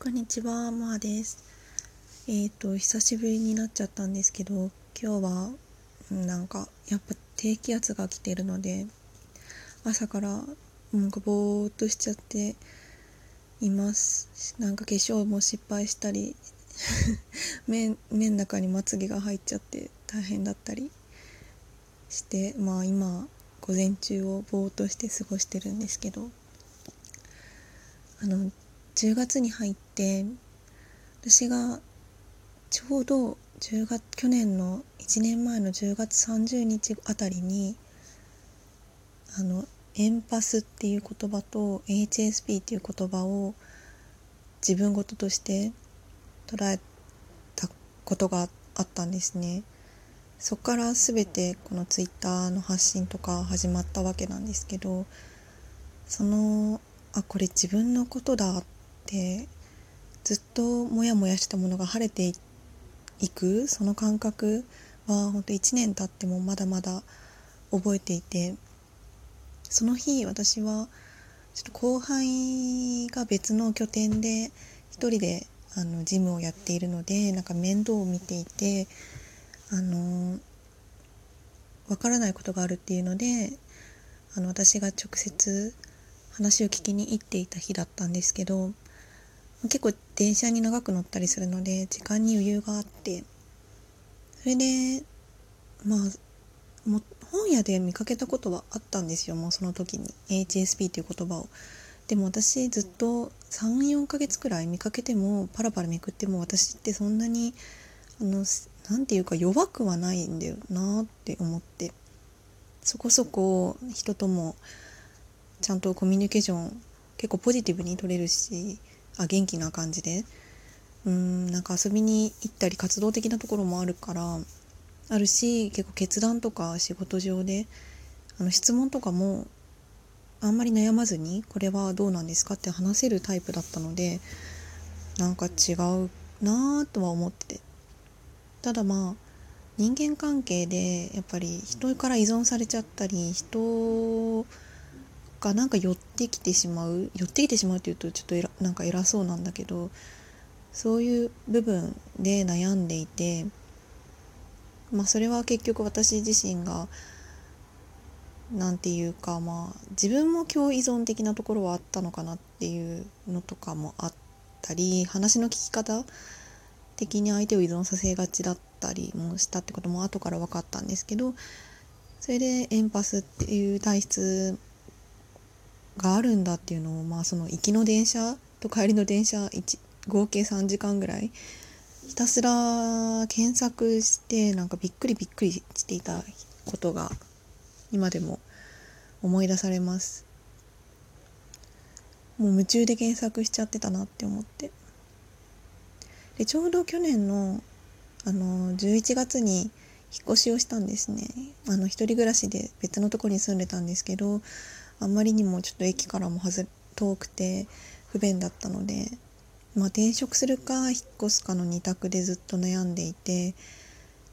こんにちは、まあです。えっ、ー、と、久しぶりになっちゃったんですけど、今日は、なんか、やっぱ低気圧が来てるので、朝から、なんかぼーっとしちゃっています。なんか化粧も失敗したり、目、目の中にまつげが入っちゃって大変だったりして、まあ今、午前中をぼーっとして過ごしてるんですけど、あの、10月に入って私がちょうど10月去年の1年前の10月30日あたりにあのエンパスっていう言葉と HSP っていう言葉を自分事として捉えたことがあったんですね。そこから全てこのツイッターの発信とか始まったわけなんですけどそのあこれ自分のことだってずっとモヤモヤしたものが晴れていくその感覚は本当1年経ってもまだまだ覚えていてその日私はちょっと後輩が別の拠点で一人であのジムをやっているのでなんか面倒を見ていてあのわからないことがあるっていうのであの私が直接話を聞きに行っていた日だったんですけど結構電車に長く乗ったりするので時間に余裕があって。それでまあも本屋で見かけたことはあったんですよ。もうその時に。HSP という言葉を。でも私ずっと34ヶ月くらい見かけてもパラパラめくっても私ってそんなにあの何て言うか弱くはないんだよなって思って。そこそこ人ともちゃんとコミュニケーション結構ポジティブに取れるしあ元気な感じで。うんなんか遊びに行ったり活動的なところもあるからあるし結構決断とか仕事上であの質問とかもあんまり悩まずにこれはどうなんですかって話せるタイプだったのでなんか違うなぁとは思ってて。ただまあ人間関係でやっぱり人から依存されちゃったり人がなんか寄ってきてしまう寄ってきてしまうっていうとちょっとえらなんか偉そうなんだけどそういう部分で悩んでいてまあそれは結局私自身が何て言うかまあ自分も共依存的なところはあったのかなっていうのとかもあったり話の聞き方的に相手を依存させがちだったりもしたってことも後から分かったんですけどそれでエンパスっていう体質があるんだっていうのをまあその行きの電車と帰りの電車合計3時間ぐらいひたすら検索してなんかびっくりびっくりしていたことが今でも思い出されます。もう夢中で検索しちゃってたなって思って。でちょうど去年のあの11月に引っ越しをしたんですね。あの一人暮らしで別のとこに住んでたんですけどあまりにもちょっと駅からも遠くて不便だったので、まあ、転職するか引っ越すかの2択でずっと悩んでいて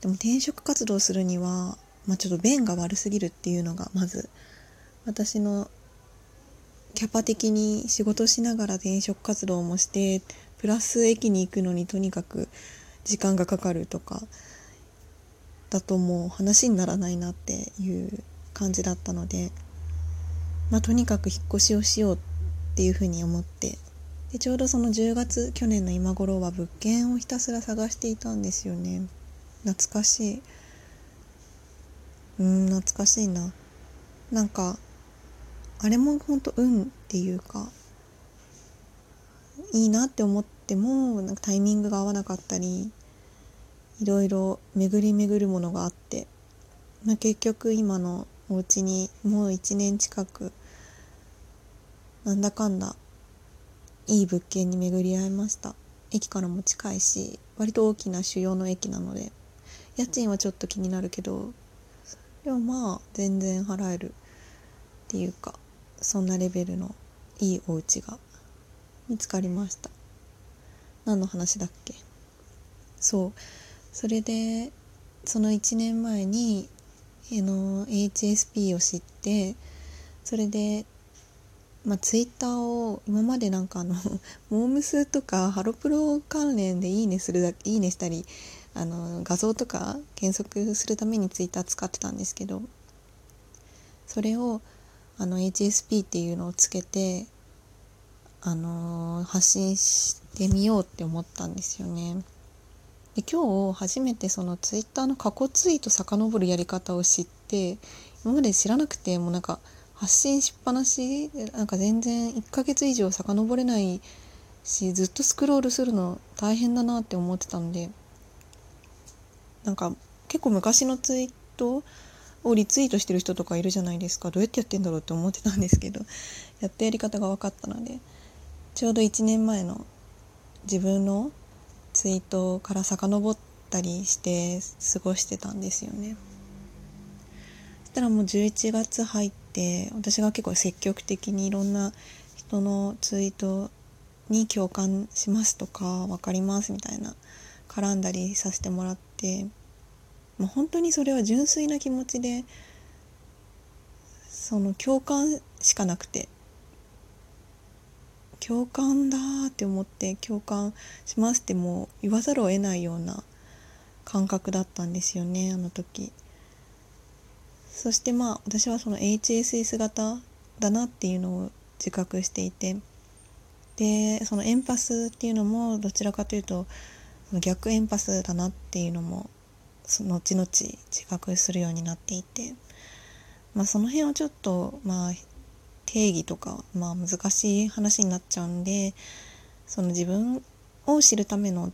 でも転職活動するには、まあ、ちょっと便が悪すぎるっていうのがまず私のキャパ的に仕事しながら転職活動もしてプラス駅に行くのにとにかく時間がかかるとかだともう話にならないなっていう感じだったのでまあ、とにかく引っ越しをしようっていうふうに思ってでちょうどその10月去年の今頃は物件をひたすら探していたんですよね。懐かしい。うん懐かしいな。なんかあれもほんと運っていうかいいなって思ってもなんかタイミングが合わなかったりいろいろ巡り巡るものがあって、まあ、結局今のお家にもう1年近くなんだかんだいい物件に巡り合いました。駅からも近いし割と大きな主要の駅なので家賃はちょっと気になるけどでもまあ全然払えるっていうかそんなレベルのいいお家が見つかりました。何の話だっけ？そう。それでその1年前にの HSP を知ってそれでまあ、ツイッターを今までなんかあの モームスとかハロプロ関連でいいねするだいいねしたりあの画像とか検索するためにツイッター使ってたんですけどそれをあの HSP っていうのをつけてあの発信してみようって思ったんですよね。で今日初めてそのツイッターの過去ツイート遡るやり方を知って今まで知らなくてもうなんか発信しっぱなしなんか全然1ヶ月以上遡れないしずっとスクロールするの大変だなって思ってたんでなんか結構昔のツイートをリツイートしてる人とかいるじゃないですか。どうやってやってんだろうって思ってたんですけど やったやり方が分かったのでちょうど1年前の自分のツイートから遡ったりして過ごしてたんですよね。そしたらもう11月入って私が結構積極的にいろんな人のツイートに共感しますとか分かりますみたいな絡んだりさせてもらってもう本当にそれは純粋な気持ちでその共感しかなくて共感だって思って共感しますってもう言わざるを得ないような感覚だったんですよねあの時。そしてまあ私はその HSS 型だなっていうのを自覚していて。でそのエンパスっていうのもどちらかというと逆エンパスだなっていうのも後々自覚するようになっていて、まあ、その辺はちょっとまあ定義とか、まあ、難しい話になっちゃうんでその自分を知るための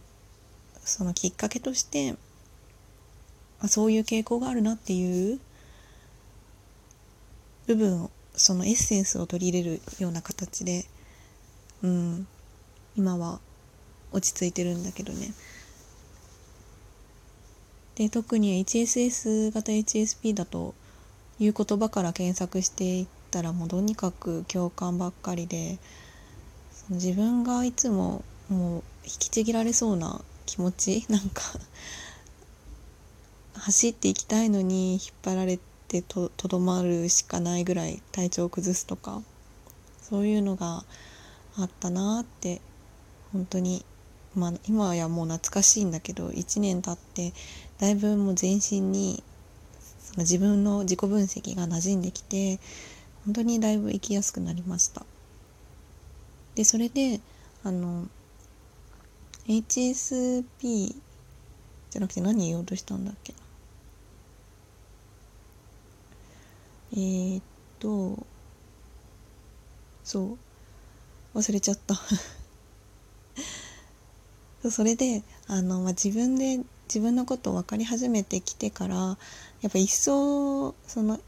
そのきっかけとして、あ、そういう傾向があるなっていう部分をそのエッセンスを取り入れるような形で、うん、今は落ち着いてるんだけどね。で特に HSS 型 HSP だという言葉から検索していったらもうとにかく共感ばっかりで自分がいつももう引きちぎられそうな気持ち なんか走っていきたいのに引っ張られてとどまるしかないぐらい体調を崩すとかそういうのがあったなって本当にまあ今やもう懐かしいんだけど1年経ってだいぶもう全身にその自分の自己分析が馴染んできて本当にだいぶ生きやすくなりました。でそれであの HSP じゃなくて何言おうとしたんだっけえー、っとそう忘れちゃった。それであの、まあ、自分で自分のことを分かり始めてきてからやっぱ一層その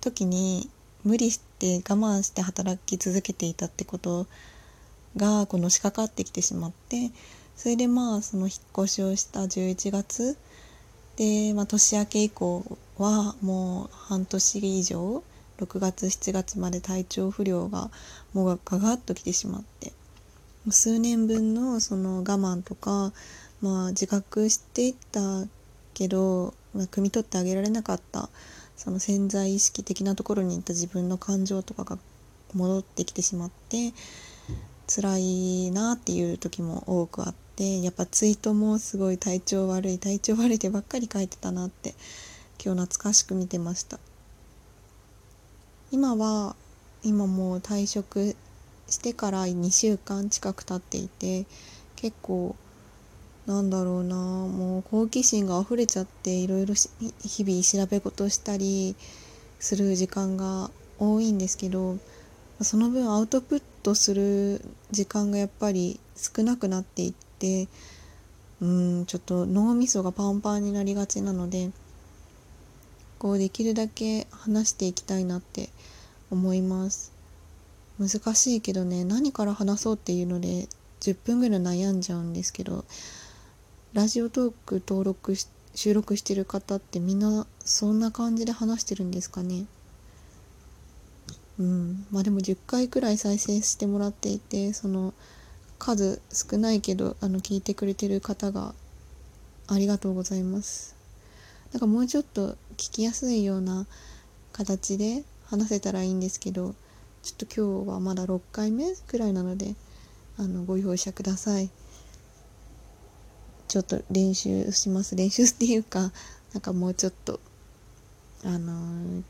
時に無理して我慢して働き続けていたってことがこの仕掛かってきてしまってそれでまあその引っ越しをした11月で、まあ、年明け以降はもう半年以上6月7月まで体調不良がもうガガッときてしまって数年分のその我慢とか、まあ、自覚していったけど、まあ、汲み取ってあげられなかったその潜在意識的なところにいった自分の感情とかが戻ってきてしまって辛いなっていう時も多くあってやっぱツイートもすごい体調悪い体調悪いってばっかり書いてたなって今日懐かしく見てました。今は今もう退職してから2週間近く経っていて結構なんだろうなもう好奇心が溢れちゃっていろいろ日々調べ事したりする時間が多いんですけどその分アウトプットする時間がやっぱり少なくなっていってうんちょっと脳みそがパンパンになりがちなのでこうできるだけ話していきたいなって思います。難しいけどね何から話そうっていうので10分ぐらい悩んじゃうんですけどラジオトーク登録し収録してる方ってみんなそんな感じで話してるんですかね？うん。まあでも10回くらい再生してもらっていてその数少ないけどあの聞いてくれてる方がありがとうございます。なんかもうちょっと聞きやすいような形で話せたらいいんですけどちょっと今日はまだ6回目くらいなのであのご容赦ください。ちょっと練習します。練習っていうか なんかもうちょっとあの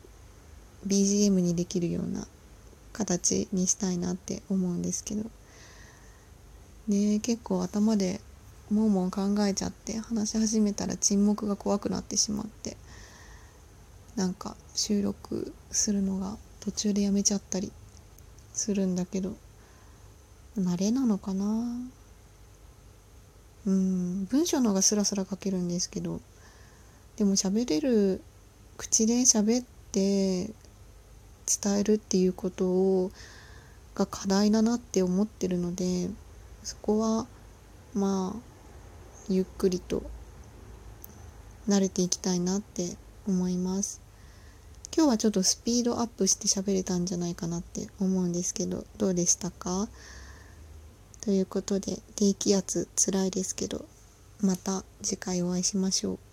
BGM にできるような形にしたいなって思うんですけど。ね結構頭でもんもん考えちゃって話し始めたら沈黙が怖くなってしまってなんか収録するのが途中でやめちゃったりするんだけど慣れなのかな？うん。文章の方がスラスラ書けるんですけどでも喋れる口で喋って伝えるっていうことをが課題だなって思ってるのでそこはまあゆっくりと慣れていきたいなって思います。今日はちょっとスピードアップして喋れたんじゃないかなって思うんですけどどうでしたか？ということで低気圧つらいですけどまた次回お会いしましょう。